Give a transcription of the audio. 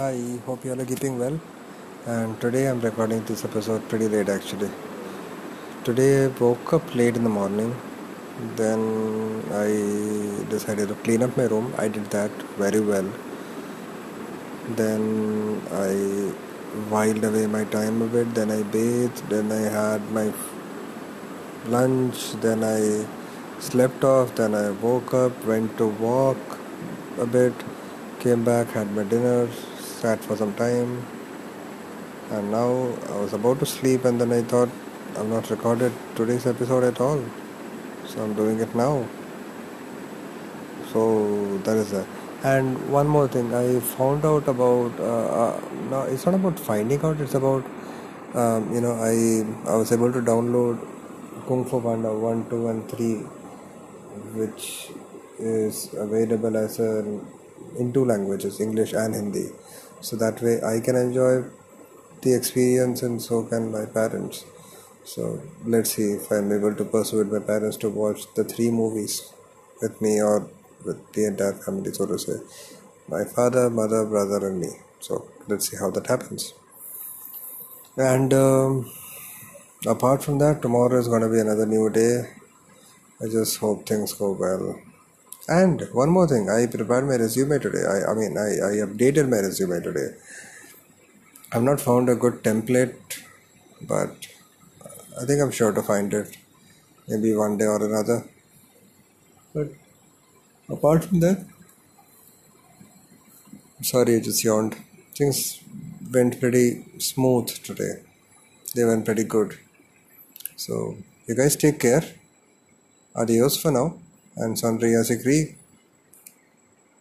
Hi, hope you all are keeping well. And today I'm recording this episode pretty late actually. Today I woke up late in the morning. Then I decided to clean up my room. I did that very well. Then I whiled away my time a bit. Then I bathed. Then I had my lunch. Then I slept off. Then I woke up, went to walk a bit, came back, had my dinner, sat for some time, and now I was about to sleep, and then I thought I've not recorded today's episode at all, so I'm doing it now. So that is that. And one more thing, I found out about. Uh, uh, no, it's not about finding out. It's about um, you know I I was able to download Kung Fu Panda one, two, and three, which is available as a in two languages, English and Hindi. So that way I can enjoy the experience and so can my parents. So let's see if I'm able to persuade my parents to watch the three movies with me or with the entire family, so to say. My father, mother, brother, and me. So let's see how that happens. And um, apart from that, tomorrow is going to be another new day. I just hope things go well. And one more thing, I prepared my resume today. I, I mean, I, I updated my resume today. I've not found a good template, but I think I'm sure to find it maybe one day or another. But apart from that, sorry, I just yawned. Things went pretty smooth today. They went pretty good. So, you guys take care. Adios for now. And Sandriya Sikri